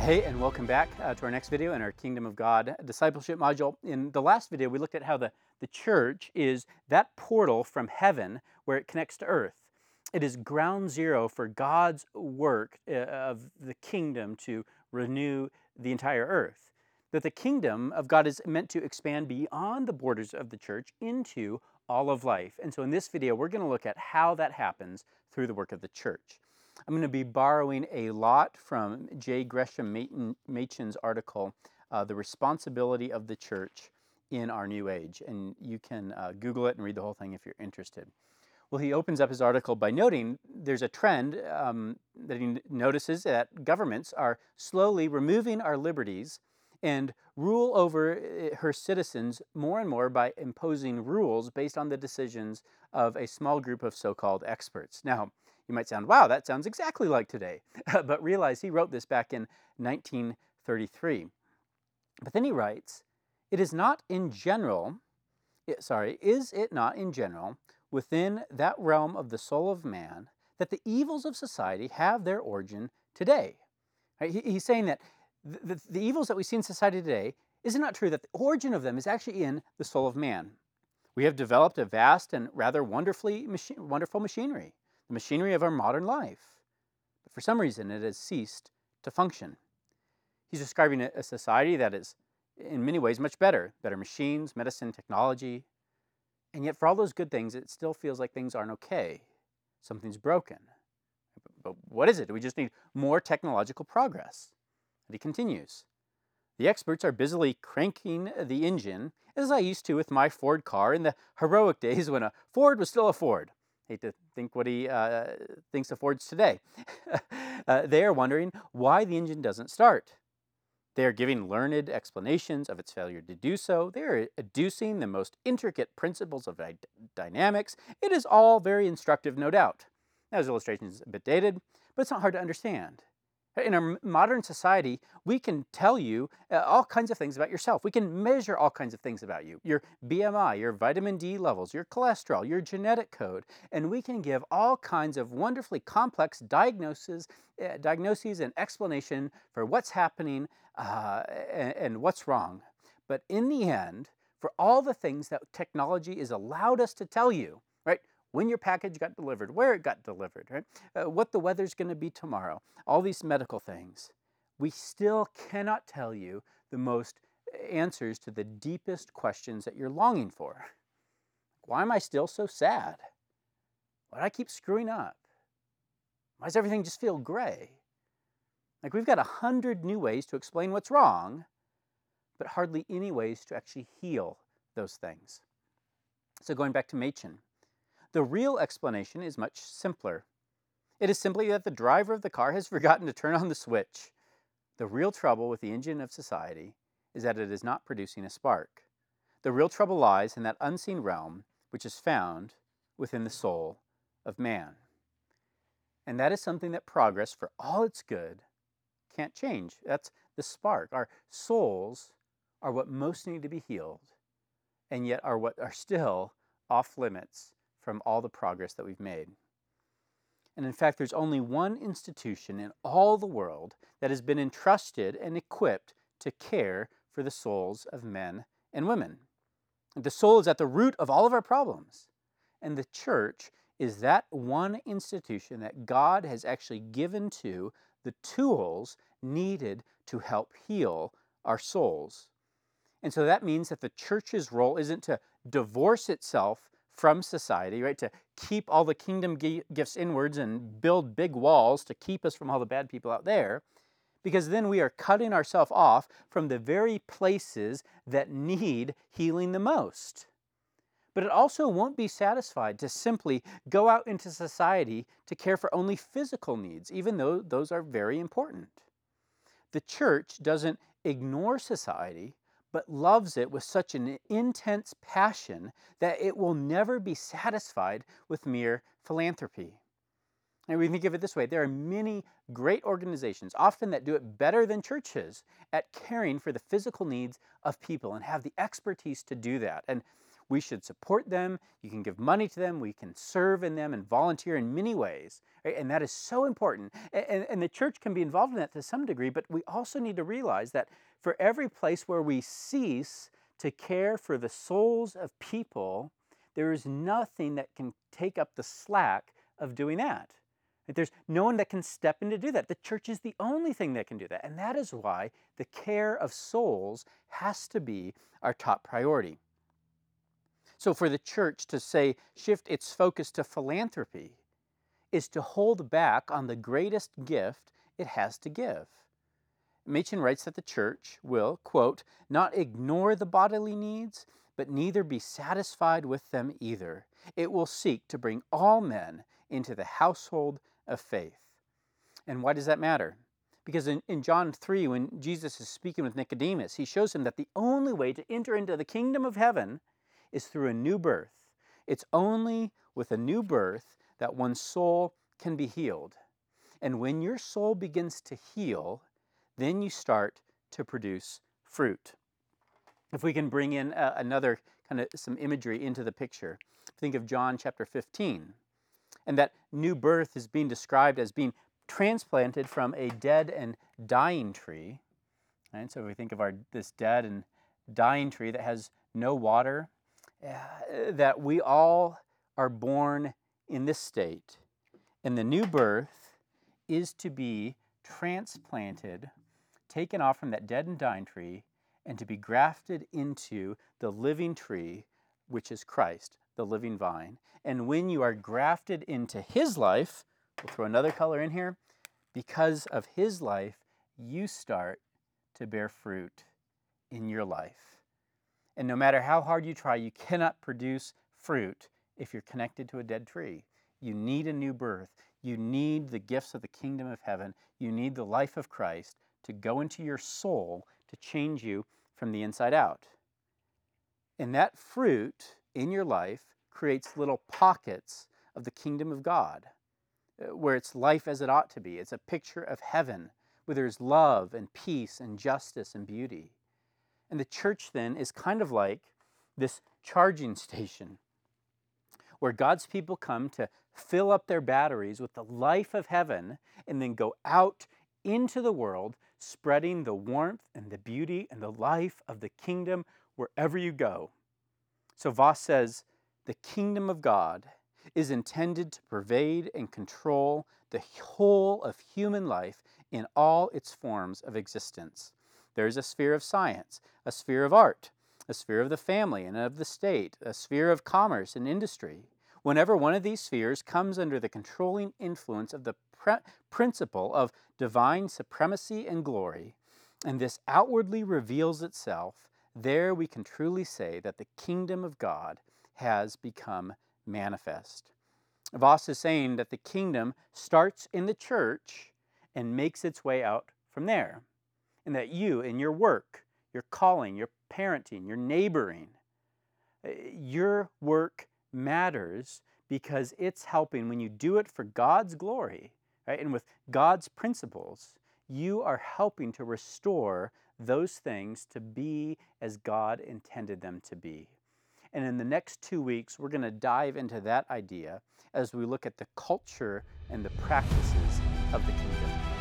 Hey, and welcome back uh, to our next video in our Kingdom of God discipleship module. In the last video, we looked at how the, the church is that portal from heaven where it connects to earth. It is ground zero for God's work uh, of the kingdom to renew the entire earth. That the kingdom of God is meant to expand beyond the borders of the church into all of life. And so in this video, we're going to look at how that happens through the work of the church. I'm going to be borrowing a lot from J. Gresham Machen's article, uh, The Responsibility of the Church in Our New Age. And you can uh, Google it and read the whole thing if you're interested. Well, he opens up his article by noting there's a trend um, that he notices that governments are slowly removing our liberties and rule over eh, her citizens more and more by imposing rules based on the decisions of a small group of so called experts. Now, you might sound, wow, that sounds exactly like today. but realize he wrote this back in 1933. But then he writes, it is not in general, it, sorry, is it not in general within that realm of the soul of man that the evils of society have their origin today? Right? He, he's saying that the, the, the evils that we see in society today, is it not true that the origin of them is actually in the soul of man? We have developed a vast and rather wonderfully machi- wonderful machinery the machinery of our modern life. But for some reason, it has ceased to function. He's describing a society that is, in many ways, much better better machines, medicine, technology. And yet, for all those good things, it still feels like things aren't okay. Something's broken. But what is it? Do we just need more technological progress? And he continues The experts are busily cranking the engine, as I used to with my Ford car in the heroic days when a Ford was still a Ford hate to think what he uh, thinks of Fords today. uh, they are wondering why the engine doesn't start. They are giving learned explanations of its failure to do so. They are adducing the most intricate principles of dy- dynamics. It is all very instructive, no doubt. Now, his illustration is a bit dated, but it's not hard to understand. In our modern society, we can tell you uh, all kinds of things about yourself. We can measure all kinds of things about you your BMI, your vitamin D levels, your cholesterol, your genetic code, and we can give all kinds of wonderfully complex diagnoses, uh, diagnoses and explanation for what's happening uh, and, and what's wrong. But in the end, for all the things that technology has allowed us to tell you, right? When your package got delivered, where it got delivered, right? Uh, what the weather's going to be tomorrow, all these medical things. We still cannot tell you the most uh, answers to the deepest questions that you're longing for. Why am I still so sad? Why do I keep screwing up? Why does everything just feel gray? Like we've got a hundred new ways to explain what's wrong, but hardly any ways to actually heal those things. So going back to Machen, the real explanation is much simpler. It is simply that the driver of the car has forgotten to turn on the switch. The real trouble with the engine of society is that it is not producing a spark. The real trouble lies in that unseen realm which is found within the soul of man. And that is something that progress, for all its good, can't change. That's the spark. Our souls are what most need to be healed, and yet are what are still off limits from all the progress that we've made. And in fact, there's only one institution in all the world that has been entrusted and equipped to care for the souls of men and women. The soul is at the root of all of our problems. And the church is that one institution that God has actually given to the tools needed to help heal our souls. And so that means that the church's role isn't to divorce itself from society, right? To keep all the kingdom gifts inwards and build big walls to keep us from all the bad people out there. Because then we are cutting ourselves off from the very places that need healing the most. But it also won't be satisfied to simply go out into society to care for only physical needs, even though those are very important. The church doesn't ignore society, but loves it with such an intense passion that it will never be satisfied with mere philanthropy. And we think of it this way there are many great organizations, often that do it better than churches, at caring for the physical needs of people and have the expertise to do that. And We should support them. You can give money to them. We can serve in them and volunteer in many ways. And that is so important. And, and the church can be involved in that to some degree, but we also need to realize that for every place where we cease to care for the souls of people, there is nothing that can take up the slack of doing that. There's no one that can step in to do that. The church is the only thing that can do that. And that is why the care of souls has to be our top priority. So, for the church to say, shift its focus to philanthropy, is to hold back on the greatest gift it has to give. Machen writes that the church will, quote, not ignore the bodily needs, but neither be satisfied with them either. It will seek to bring all men into the household of faith. And why does that matter? Because in, in John 3, when Jesus is speaking with Nicodemus, he shows him that the only way to enter into the kingdom of heaven is through a new birth. It's only with a new birth that one's soul can be healed. And when your soul begins to heal, then you start to produce fruit. If we can bring in uh, another kind of some imagery into the picture, think of John chapter 15. And that new birth is being described as being transplanted from a dead and dying tree. Right? So if we think of our this dead and dying tree that has no water, Uh, that we all are born in this state. And the new birth is to be transplanted, taken off from that dead and dying tree, and to be grafted into the living tree, which is Christ, the living vine. And when you are grafted into his life, we'll throw another color in here, because of his life, you start to bear fruit in your life. And no matter how hard you try, you cannot produce fruit if you're connected to a dead tree. You need a new birth. You need the gifts of the kingdom of heaven. You need the life of Christ to go into your soul to change you from the inside out. And that fruit in your life creates little pockets of the kingdom of God uh, where it's life as it ought to be. It's a picture of heaven where there's love and peace and justice and beauty. And the church then is kind of like this charging station where God's people come to fill up their batteries with the life of heaven and then go out into the world, spreading the warmth and the beauty and the life of the kingdom wherever you go. So Vos says, the kingdom of God is intended to pervade and control the whole of human life in all its forms of existence. There's a sphere of science, a sphere of art, a sphere of the family and of the state, a sphere of commerce and industry. Whenever one of these spheres comes under the controlling influence of the pre- principle of divine supremacy and glory, and this outwardly reveals itself, there we can truly say that the kingdom of God has become manifest. Vos is saying that the kingdom starts in the church and makes its way out from there and that you, in your work, your calling, your parenting, your neighboring, eh, your work matters because it's helping when you do it for God's glory, right? And with God's principles, you are helping to restore those things to be as God intended them to be. And in the next two weeks, we're going to dive into that idea as we look at the culture and the practices of the kingdom.